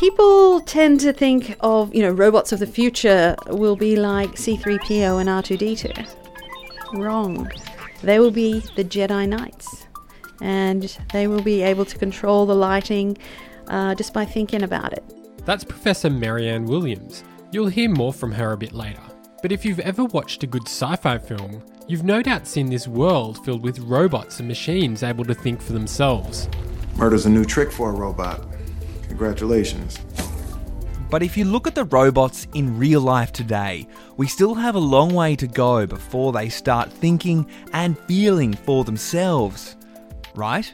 People tend to think of, you know, robots of the future will be like C3PO and R2D2. Wrong. They will be the Jedi Knights. And they will be able to control the lighting uh, just by thinking about it. That's Professor Mary-Anne Williams. You'll hear more from her a bit later. But if you've ever watched a good sci fi film, you've no doubt seen this world filled with robots and machines able to think for themselves. Murder's a new trick for a robot. Congratulations. But if you look at the robots in real life today, we still have a long way to go before they start thinking and feeling for themselves. Right?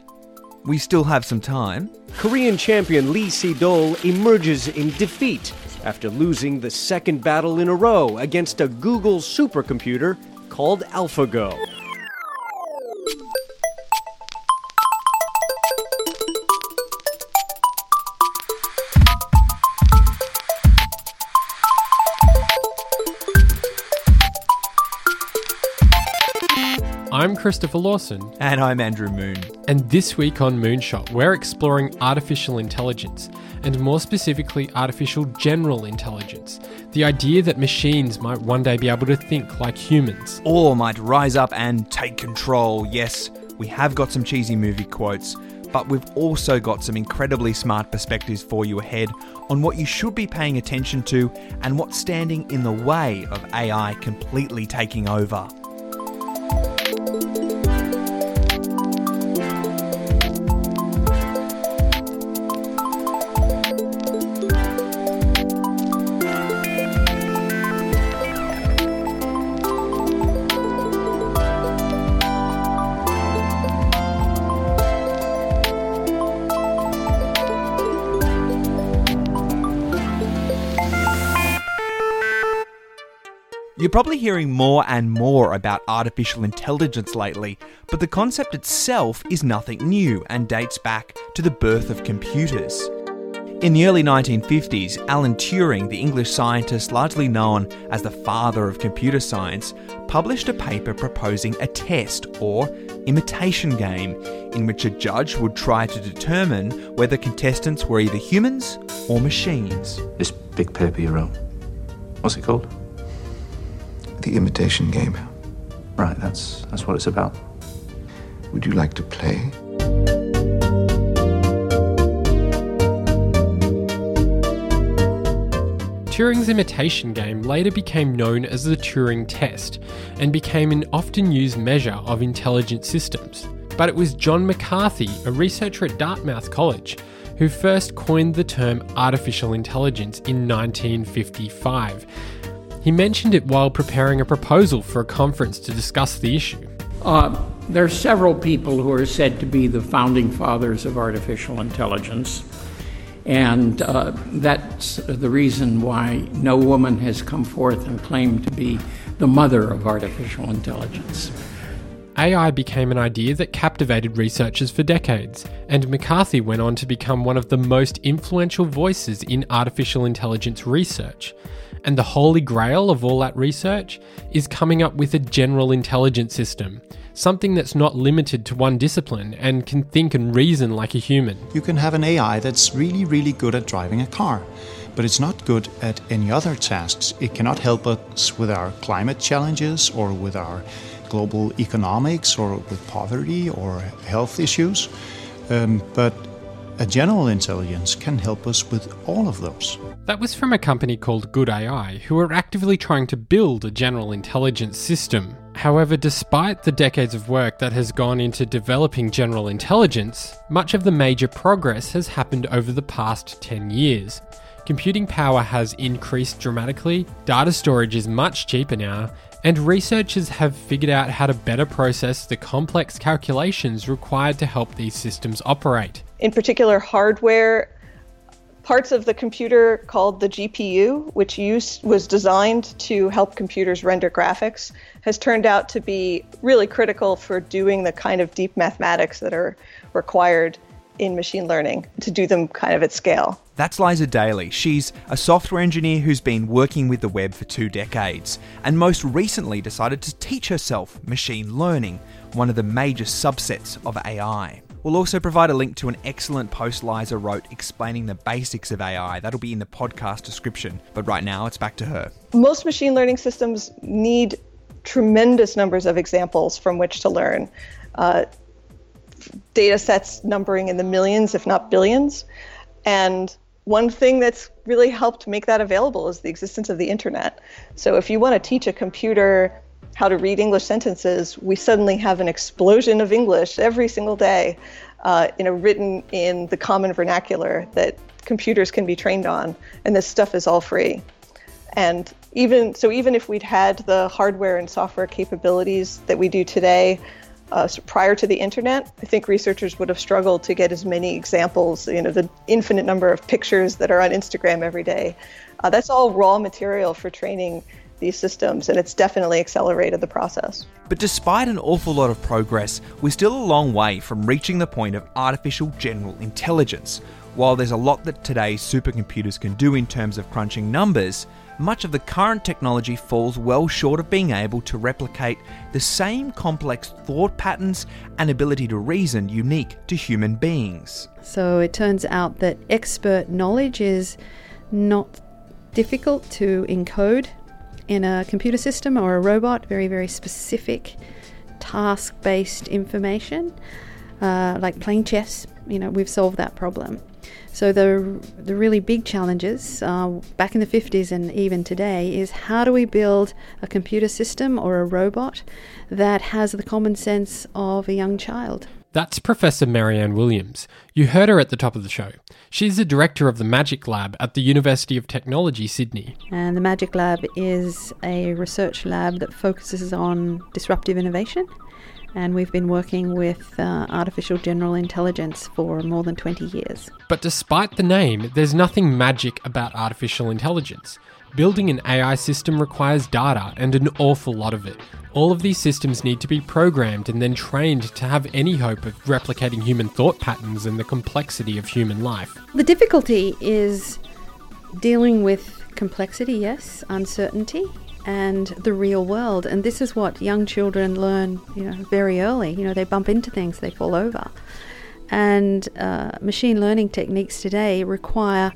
We still have some time. Korean champion Lee Sedol emerges in defeat after losing the second battle in a row against a Google supercomputer called AlphaGo. Christopher Lawson. And I'm Andrew Moon. And this week on Moonshot, we're exploring artificial intelligence, and more specifically, artificial general intelligence. The idea that machines might one day be able to think like humans. Or might rise up and take control. Yes, we have got some cheesy movie quotes, but we've also got some incredibly smart perspectives for you ahead on what you should be paying attention to and what's standing in the way of AI completely taking over. You're probably hearing more and more about artificial intelligence lately, but the concept itself is nothing new and dates back to the birth of computers. In the early 1950s, Alan Turing, the English scientist largely known as the father of computer science, published a paper proposing a test or imitation game in which a judge would try to determine whether contestants were either humans or machines. This big paper you wrote, what's it called? The imitation game. Right, that's that's what it's about. Would you like to play? Turing's imitation game later became known as the Turing test and became an often used measure of intelligent systems. But it was John McCarthy, a researcher at Dartmouth College, who first coined the term artificial intelligence in 1955. He mentioned it while preparing a proposal for a conference to discuss the issue. Uh, there are several people who are said to be the founding fathers of artificial intelligence. And uh, that's the reason why no woman has come forth and claimed to be the mother of artificial intelligence. AI became an idea that captivated researchers for decades, and McCarthy went on to become one of the most influential voices in artificial intelligence research. And the holy grail of all that research is coming up with a general intelligence system, something that's not limited to one discipline and can think and reason like a human. You can have an AI that's really, really good at driving a car, but it's not good at any other tasks. It cannot help us with our climate challenges or with our global economics or with poverty or health issues. Um, but a general intelligence can help us with all of those. That was from a company called Good AI, who are actively trying to build a general intelligence system. However, despite the decades of work that has gone into developing general intelligence, much of the major progress has happened over the past 10 years. Computing power has increased dramatically, data storage is much cheaper now, and researchers have figured out how to better process the complex calculations required to help these systems operate. In particular, hardware parts of the computer called the GPU, which used, was designed to help computers render graphics, has turned out to be really critical for doing the kind of deep mathematics that are required in machine learning to do them kind of at scale. That's Liza Daly. She's a software engineer who's been working with the web for two decades and most recently decided to teach herself machine learning, one of the major subsets of AI. We'll also provide a link to an excellent post Liza wrote explaining the basics of AI. That'll be in the podcast description. But right now, it's back to her. Most machine learning systems need tremendous numbers of examples from which to learn. Uh, data sets numbering in the millions, if not billions. And one thing that's really helped make that available is the existence of the internet. So if you want to teach a computer how to read English sentences, we suddenly have an explosion of English every single day, uh, you know, written in the common vernacular that computers can be trained on, and this stuff is all free. And even so, even if we'd had the hardware and software capabilities that we do today, uh, so prior to the internet, I think researchers would have struggled to get as many examples, you know, the infinite number of pictures that are on Instagram every day. Uh, that's all raw material for training these systems, and it's definitely accelerated the process. But despite an awful lot of progress, we're still a long way from reaching the point of artificial general intelligence. While there's a lot that today's supercomputers can do in terms of crunching numbers, much of the current technology falls well short of being able to replicate the same complex thought patterns and ability to reason unique to human beings. So it turns out that expert knowledge is not difficult to encode in a computer system or a robot, very, very specific task based information, uh, like playing chess. You know, we've solved that problem. So the the really big challenges uh, back in the 50s and even today is how do we build a computer system or a robot that has the common sense of a young child? That's Professor Mary-Anne Williams. You heard her at the top of the show. She's the director of the Magic Lab at the University of Technology, Sydney. And the Magic Lab is a research lab that focuses on disruptive innovation. And we've been working with uh, artificial general intelligence for more than 20 years. But despite the name, there's nothing magic about artificial intelligence. Building an AI system requires data and an awful lot of it. All of these systems need to be programmed and then trained to have any hope of replicating human thought patterns and the complexity of human life. The difficulty is dealing with complexity, yes, uncertainty, and the real world. And this is what young children learn, you know, very early. You know, they bump into things, they fall over. And uh, machine learning techniques today require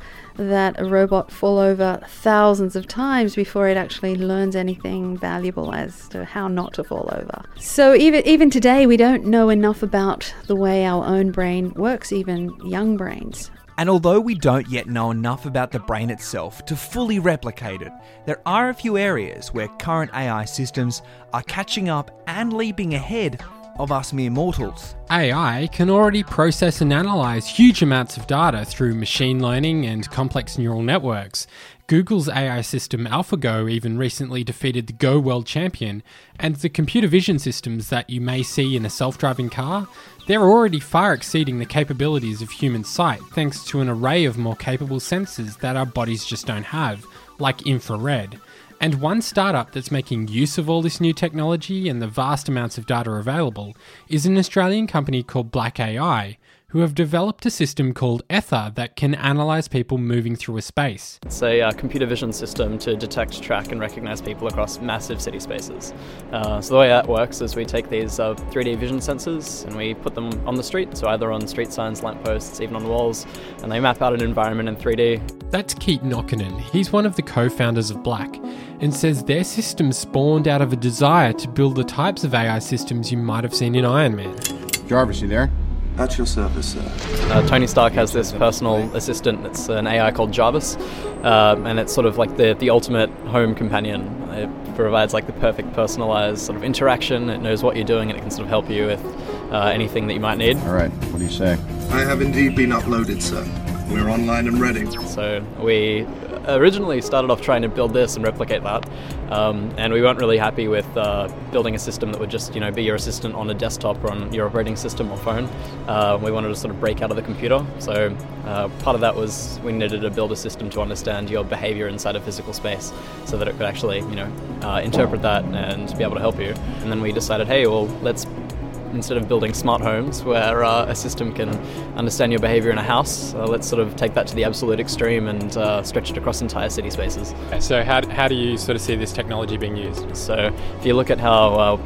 that a robot fall over thousands of times before it actually learns anything valuable as to how not to fall over. So even even today, we don't know enough about the way our own brain works, even young brains. And although we don't yet know enough about the brain itself to fully replicate it, there are a few areas where current AI systems are catching up and leaping ahead of us mere mortals. AI can already process and analyze huge amounts of data through machine learning and complex neural networks. Google's AI system AlphaGo even recently defeated the Go World Champion, and the computer vision systems that you may see in a self driving car, they're already far exceeding the capabilities of human sight thanks to an array of more capable sensors that our bodies just don't have, like infrared. And one startup that's making use of all this new technology and the vast amounts of data available is an Australian company called Black AI, who have developed a system called Ether that can analyze people moving through a space. It's a uh, computer vision system to detect, track, and recognize people across massive city spaces. Uh, so the way that works is we take these uh, 3D vision sensors and we put them on the street, so either on street signs, lampposts, even on walls, and they map out an environment in 3D. That's Keaton Okkonen. He's one of the co-founders of Black and says their system spawned out of a desire to build the types of AI systems you might have seen in Iron Man. Jarvis, you there? At your service, sir. Uh, Tony Stark has this personal assistant that's an AI called Jarvis, um, and it's sort of like the, the ultimate home companion. It provides like the perfect personalized sort of interaction. It knows what you're doing and it can sort of help you with uh, anything that you might need. All right, what do you say? I have indeed been uploaded, sir. We're online and ready. So we originally started off trying to build this and replicate that, um, and we weren't really happy with uh, building a system that would just you know be your assistant on a desktop or on your operating system or phone. Uh, we wanted to sort of break out of the computer, so uh, part of that was we needed to build a system to understand your behavior inside a physical space, so that it could actually you know uh, interpret that and be able to help you. And then we decided, hey, well let's instead of building smart homes where uh, a system can understand your behavior in a house, uh, let's sort of take that to the absolute extreme and uh, stretch it across entire city spaces. So, how, how do you sort of see this technology being used? So, if you look at how uh,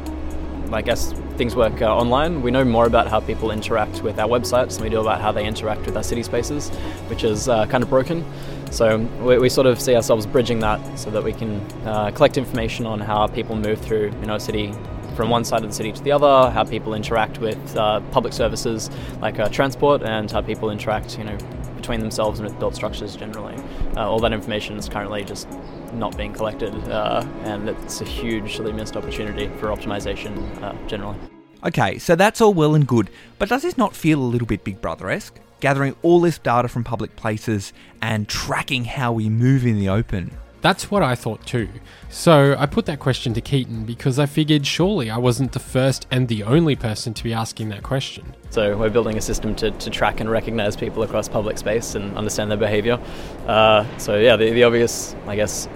I guess things work uh, online. We know more about how people interact with our websites than we do about how they interact with our city spaces, which is uh, kind of broken. So we, we, sort of see ourselves bridging that so that we can uh, collect information on how people move through you know a city from one side of the city to the other, how people interact with uh, public services like uh, transport, and how people interact you know between themselves and with built structures generally. Uh, all that information is currently just not being collected, uh, and it's a hugely missed opportunity for optimization uh, generally. Okay, so that's all well and good, but does this not feel a little bit Big Brother esque? Gathering all this data from public places and tracking how we move in the open. That's what I thought too. So I put that question to Keaton because I figured surely I wasn't the first and the only person to be asking that question. So we're building a system to, to track and recognize people across public space and understand their behavior. Uh, so yeah, the, the obvious, I guess,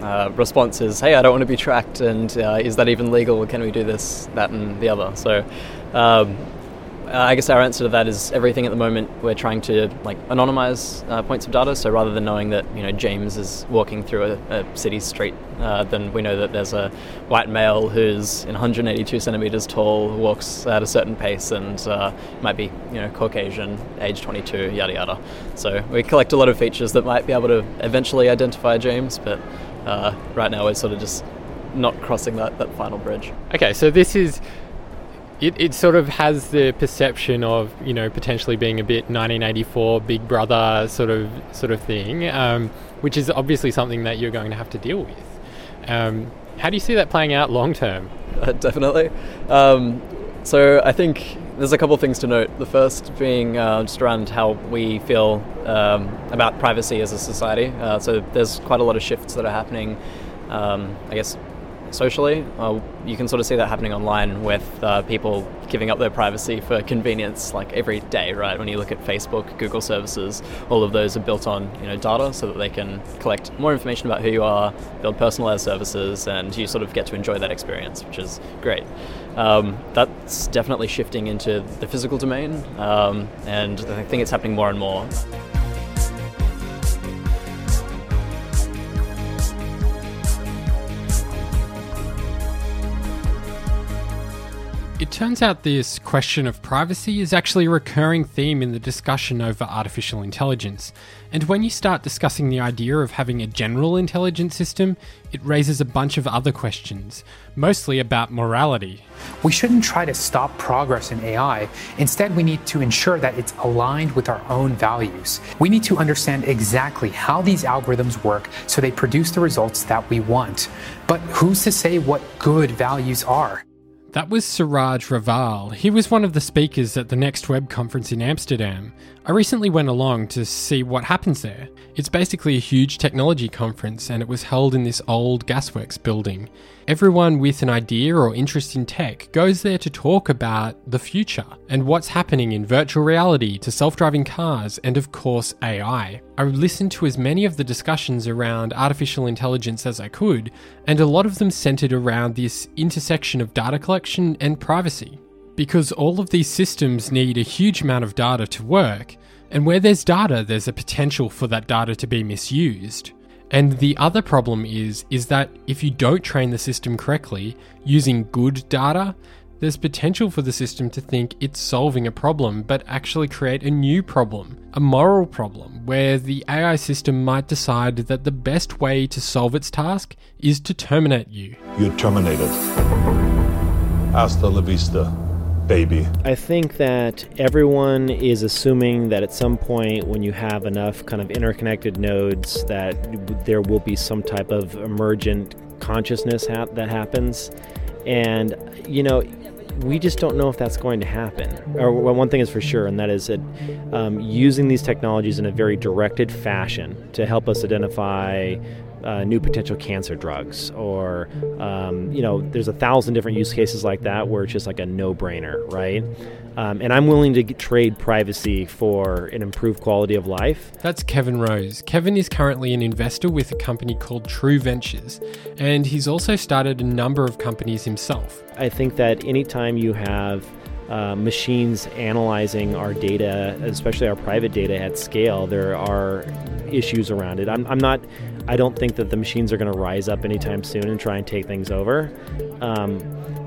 uh, response is, hey, I don't want to be tracked, and uh, is that even legal? Can we do this, that, and the other? So um, uh, I guess our answer to that is everything at the moment. We're trying to like anonymize uh, points of data. So rather than knowing that you know James is walking through a, a city street, uh, then we know that there's a white male who's in 182 centimeters tall, walks at a certain pace, and uh, might be you know Caucasian, age 22, yada yada. So we collect a lot of features that might be able to eventually identify James, but uh, right now we're sort of just not crossing that, that final bridge. Okay, so this is it, it sort of has the perception of you know potentially being a bit 1984 Big Brother sort of sort of thing, um, which is obviously something that you're going to have to deal with. Um, how do you see that playing out long term? Uh, definitely. Um, so I think there's a couple of things to note. The first being uh, just around how we feel um, about privacy as a society. Uh, so there's quite a lot of shifts that are happening. Um, I guess socially. Uh, you can sort of see that happening online with uh, people giving up their privacy for convenience, like every day, right? When you look at Facebook, Google services, all of those are built on you know data, so that they can collect more information about who you are, build personalized services, and you sort of get to enjoy that experience, which is great. Um, that's definitely shifting into the physical domain, um, and I think it's happening more and more. It turns out this question of privacy is actually a recurring theme in the discussion over artificial intelligence. And when you start discussing the idea of having a general intelligence system, it raises a bunch of other questions, mostly about morality. We shouldn't try to stop progress in AI. Instead, we need to ensure that it's aligned with our own values. We need to understand exactly how these algorithms work so they produce the results that we want. But who's to say what good values are? That was Siraj Raval. He was one of the speakers at the Next Web conference in Amsterdam. I recently went along to see what happens there. It's basically a huge technology conference and it was held in this old gasworks building. Everyone with an idea or interest in tech goes there to talk about the future and what's happening in virtual reality to self driving cars and, of course, AI. I listened to as many of the discussions around artificial intelligence as I could, and a lot of them centered around this intersection of data collection and privacy. Because all of these systems need a huge amount of data to work, and where there's data, there's a potential for that data to be misused. And the other problem is is that if you don't train the system correctly using good data, there's potential for the system to think it's solving a problem but actually create a new problem, a moral problem, where the AI system might decide that the best way to solve its task is to terminate you. You're terminated. Hasta la vista baby. I think that everyone is assuming that at some point, when you have enough kind of interconnected nodes, that there will be some type of emergent consciousness ha- that happens. And, you know, we just don't know if that's going to happen. Or well, one thing is for sure, and that is that um, using these technologies in a very directed fashion to help us identify uh, new potential cancer drugs, or um, you know, there's a thousand different use cases like that where it's just like a no-brainer, right? Um, and I'm willing to get, trade privacy for an improved quality of life. That's Kevin Rose. Kevin is currently an investor with a company called True Ventures, and he's also started a number of companies himself. I think that anytime you have uh, machines analyzing our data, especially our private data at scale, there are issues around it. I'm, I'm not I don't think that the machines are going to rise up anytime soon and try and take things over. Um,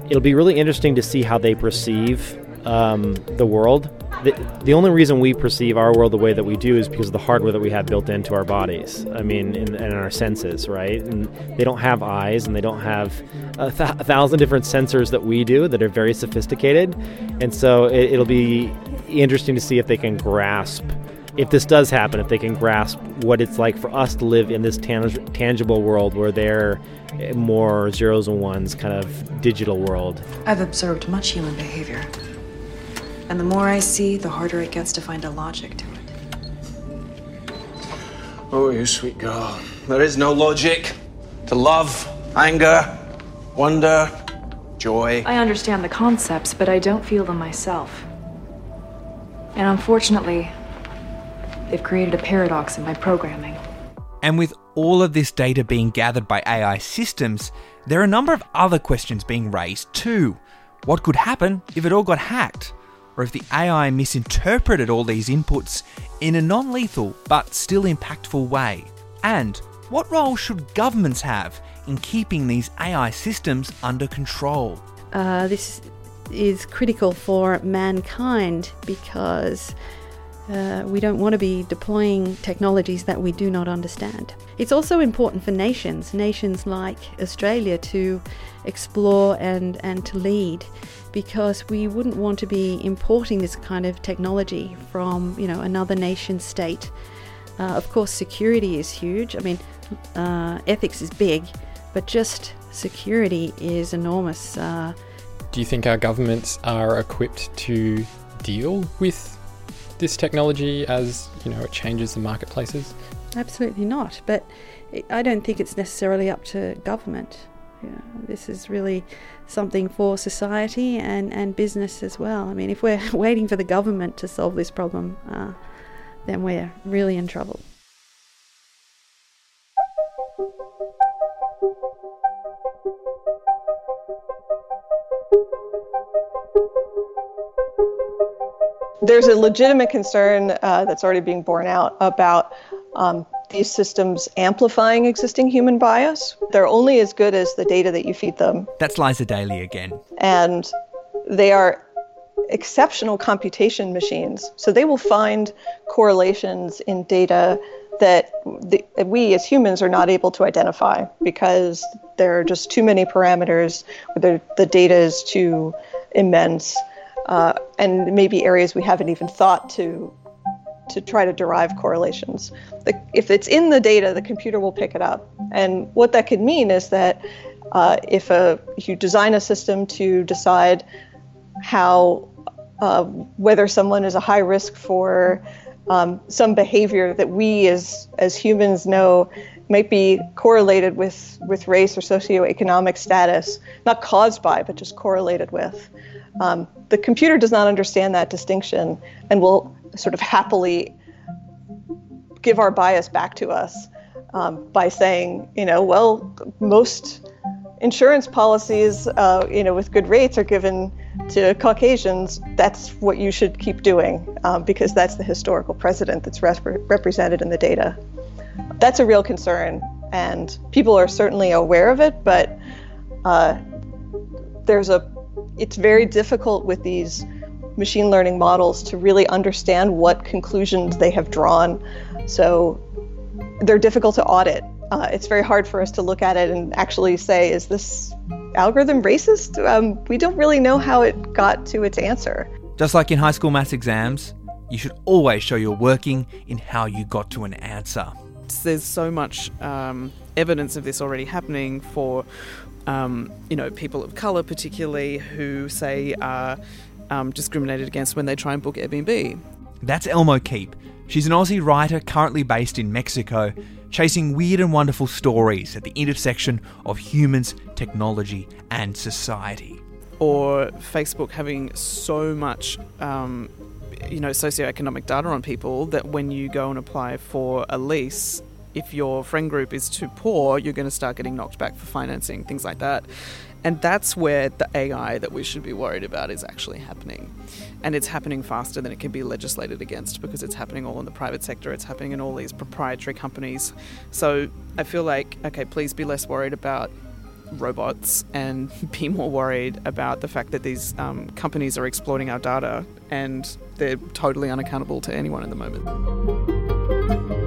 it'll be really interesting to see how they perceive um, the world. The, the only reason we perceive our world the way that we do is because of the hardware that we have built into our bodies. I mean, in, in our senses, right? And they don't have eyes and they don't have a, th- a thousand different sensors that we do that are very sophisticated. And so it, it'll be interesting to see if they can grasp if this does happen, if they can grasp what it's like for us to live in this tang- tangible world where they're more zeros and ones kind of digital world. I've observed much human behavior. And the more I see, the harder it gets to find a logic to it. Oh, you sweet girl. There is no logic to love, anger, wonder, joy. I understand the concepts, but I don't feel them myself. And unfortunately, they've created a paradox in my programming. And with all of this data being gathered by AI systems, there are a number of other questions being raised too. What could happen if it all got hacked? Or if the AI misinterpreted all these inputs in a non lethal but still impactful way? And what role should governments have in keeping these AI systems under control? Uh, this is critical for mankind because uh, we don't want to be deploying technologies that we do not understand. It's also important for nations, nations like Australia, to explore and, and to lead because we wouldn't want to be importing this kind of technology from you know another nation state. Uh, of course, security is huge. I mean, uh, ethics is big, but just security is enormous. Uh, Do you think our governments are equipped to deal with this technology as you know it changes the marketplaces? Absolutely not. But I don't think it's necessarily up to government. Yeah, this is really something for society and, and business as well. I mean, if we're waiting for the government to solve this problem, uh, then we're really in trouble. There's a legitimate concern uh, that's already being borne out about um, these systems amplifying existing human bias. They're only as good as the data that you feed them. That's Liza Daly again. And they are exceptional computation machines. So they will find correlations in data that, the, we as humans are not able to identify because there are just too many parameters, the, the data is too immense, uh, and maybe areas we haven't even thought to to try to derive correlations. The, if it's in the data, the computer will pick it up. And what that could mean is that uh, if, a, if you design a system to decide how uh, whether someone is a high risk for um, some behavior that we as as humans know might be correlated with with race or socioeconomic status, not caused by, but just correlated with. Um, the computer does not understand that distinction and will sort of happily give our bias back to us um, by saying, you know, well, most insurance policies, uh, you know, with good rates are given to Caucasians. That's what you should keep doing um, because that's the historical precedent that's rep- represented in the data. That's a real concern, and people are certainly aware of it, but uh, there's a. It's very difficult with these machine learning models to really understand what conclusions they have drawn. So they're difficult to audit. Uh, it's very hard for us to look at it and actually say, is this algorithm racist? Um, we don't really know how it got to its answer. Just like in high school maths exams, you should always show you're working in how you got to an answer. There's so much um, evidence of this already happening for, um, you know, people of color, particularly who say are um, discriminated against when they try and book Airbnb. That's Elmo Keep. She's an Aussie writer currently based in Mexico, chasing weird and wonderful stories at the intersection of humans, technology, and society. Or Facebook having so much, um, you know, socioeconomic data on people that when you go and apply for a lease, if your friend group is too poor, you're going to start getting knocked back for financing, things like that. And that's where the AI that we should be worried about is actually happening. And it's happening faster than it can be legislated against because it's happening all in the private sector, it's happening in all these proprietary companies. So I feel like, okay, please be less worried about robots and be more worried about the fact that these um, companies are exploiting our data and they're totally unaccountable to anyone at the moment.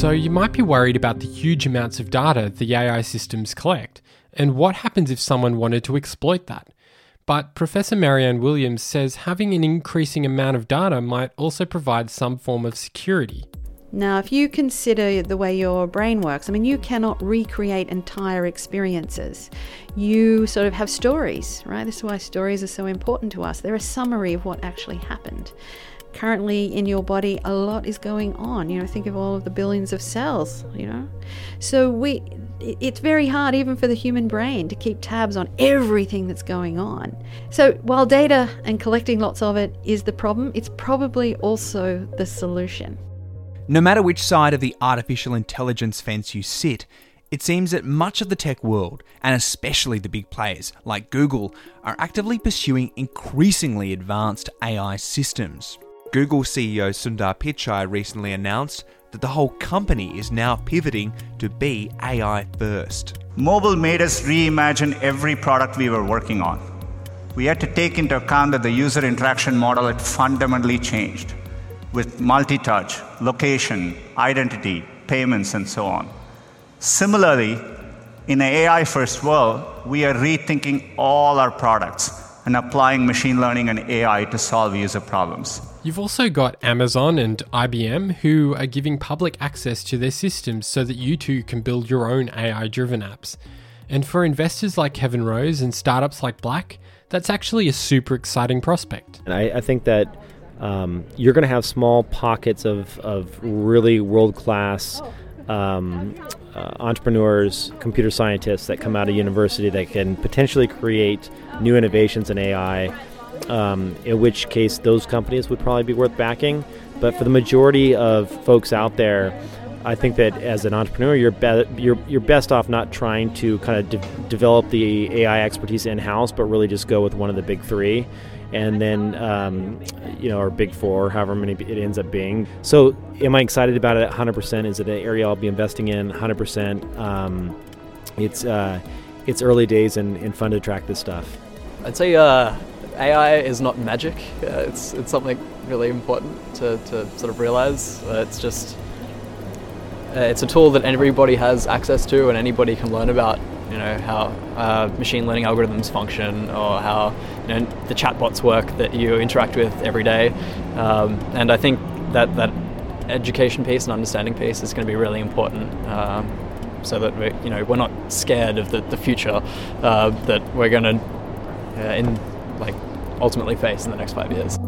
So you might be worried about the huge amounts of data the AI systems collect, and what happens if someone wanted to exploit that. But Professor Mary-Anne Williams says having an increasing amount of data might also provide some form of security. Now, if you consider the way your brain works, I mean, you cannot recreate entire experiences. You sort of have stories, right? This is why stories are so important to us. They're a summary of what actually happened currently in your body a lot is going on. You know think of all of the billions of cells you know? So we it's very hard even for the human brain to keep tabs on everything that's going on. So while data and collecting lots of it is the problem it's probably also the solution. No matter which side of the artificial intelligence fence you sit it seems that much of the tech world, and especially the big players like Google, are actively pursuing increasingly advanced AI systems. Google CEO Sundar Pichai recently announced that the whole company is now pivoting to be AI first. Mobile made us reimagine every product we were working on. We had to take into account that the user interaction model had fundamentally changed with multi touch, location, identity, payments, and so on. Similarly, in an AI first world, we are rethinking all our products and applying machine learning and AI to solve user problems. You've also got Amazon and IBM who are giving public access to their systems so that you too can build your own AI driven apps. And for investors like Kevin Rose and startups like Black, that's actually a super exciting prospect. And I, I think that um, you're going to have small pockets of, of really world class um, uh, entrepreneurs, computer scientists that come out of university that can potentially create new innovations in AI um, in which case those companies would probably be worth backing. But for the majority of folks out there, I think that as an entrepreneur, you're be- you're you're best off not trying to kind of de- develop the AI expertise in house, but really just go with one of the big three, and then um, you know, or big four, however many it ends up being. So, am I excited about it? 100%. Is it an area I'll be investing in? 100%. Um, it's uh, it's early days and, and fun to track this stuff. I'd say uh, AI is not magic. Uh, it's it's something really important to, to sort of realize. Uh, it's just uh, it's a tool that everybody has access to, and anybody can learn about. You know how uh, machine learning algorithms function, or how you know the chatbots work that you interact with every day. Um, and I think that that education piece and understanding piece is going to be really important. Um, so that we, you know, we're not scared of the, the future. Uh, that we're going to, uh, in ultimately face in the next five years.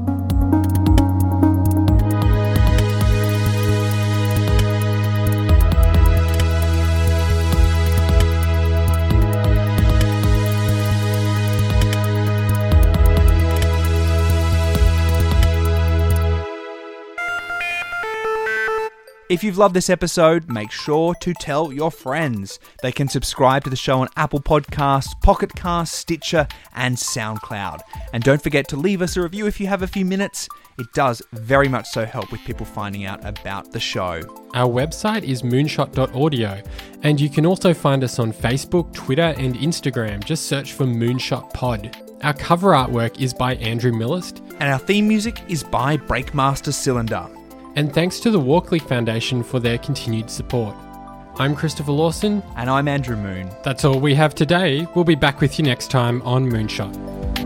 If you've loved this episode, make sure to tell your friends. They can subscribe to the show on Apple Podcasts, Pocket Cast, Stitcher, and SoundCloud. And don't forget to leave us a review if you have a few minutes. It does very much so help with people finding out about the show. Our website is moonshot.audio, and you can also find us on Facebook, Twitter, and Instagram. Just search for Moonshot Pod. Our cover artwork is by Andrew Millist, and our theme music is by Breakmaster Cylinder. And thanks to the Walkley Foundation for their continued support. I'm Christopher Lawson. And I'm Andrew Moon. That's all we have today. We'll be back with you next time on Moonshot.